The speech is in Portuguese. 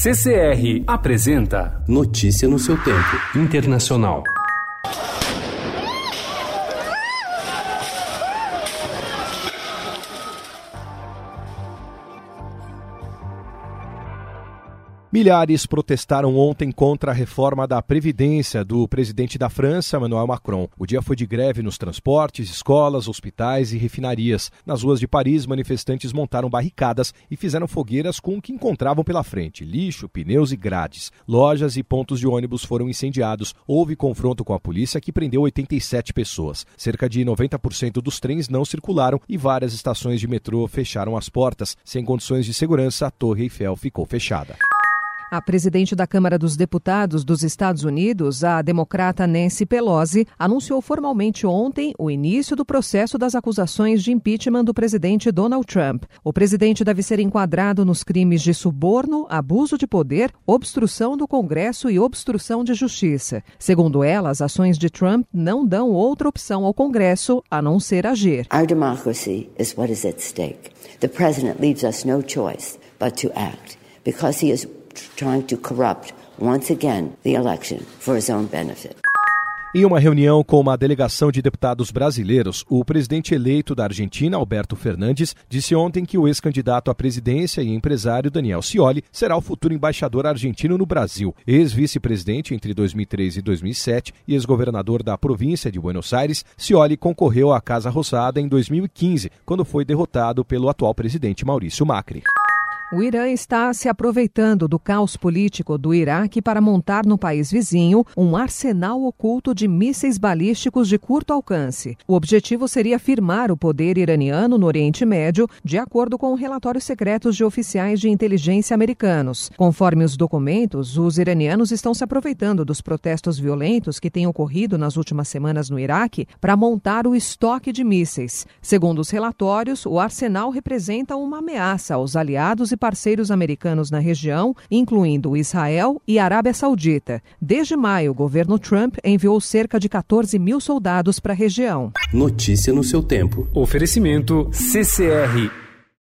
CCR apresenta Notícia no seu tempo. Internacional. Milhares protestaram ontem contra a reforma da Previdência do presidente da França, Emmanuel Macron. O dia foi de greve nos transportes, escolas, hospitais e refinarias. Nas ruas de Paris, manifestantes montaram barricadas e fizeram fogueiras com o que encontravam pela frente: lixo, pneus e grades. Lojas e pontos de ônibus foram incendiados. Houve confronto com a polícia que prendeu 87 pessoas. Cerca de 90% dos trens não circularam e várias estações de metrô fecharam as portas. Sem condições de segurança, a Torre Eiffel ficou fechada. A presidente da Câmara dos Deputados dos Estados Unidos, a democrata Nancy Pelosi, anunciou formalmente ontem o início do processo das acusações de impeachment do presidente Donald Trump. O presidente deve ser enquadrado nos crimes de suborno, abuso de poder, obstrução do Congresso e obstrução de justiça. Segundo ela, as ações de Trump não dão outra opção ao Congresso a não ser agir. Our democracy is what is at stake. The president leaves us no choice but to act because he is trying to corrupt once again the election for his own benefit. Em uma reunião com uma delegação de deputados brasileiros, o presidente eleito da Argentina, Alberto Fernandes, disse ontem que o ex-candidato à presidência e empresário Daniel Scioli será o futuro embaixador argentino no Brasil. Ex-vice-presidente entre 2003 e 2007 e ex-governador da província de Buenos Aires, Scioli concorreu à Casa Rosada em 2015, quando foi derrotado pelo atual presidente Maurício Macri. O Irã está se aproveitando do caos político do Iraque para montar no país vizinho um arsenal oculto de mísseis balísticos de curto alcance. O objetivo seria firmar o poder iraniano no Oriente Médio, de acordo com relatórios secretos de oficiais de inteligência americanos. Conforme os documentos, os iranianos estão se aproveitando dos protestos violentos que têm ocorrido nas últimas semanas no Iraque para montar o estoque de mísseis. Segundo os relatórios, o arsenal representa uma ameaça aos aliados e parceiros americanos na região, incluindo Israel e Arábia Saudita. Desde maio, o governo Trump enviou cerca de 14 mil soldados para a região. Notícia no seu tempo. Oferecimento CCR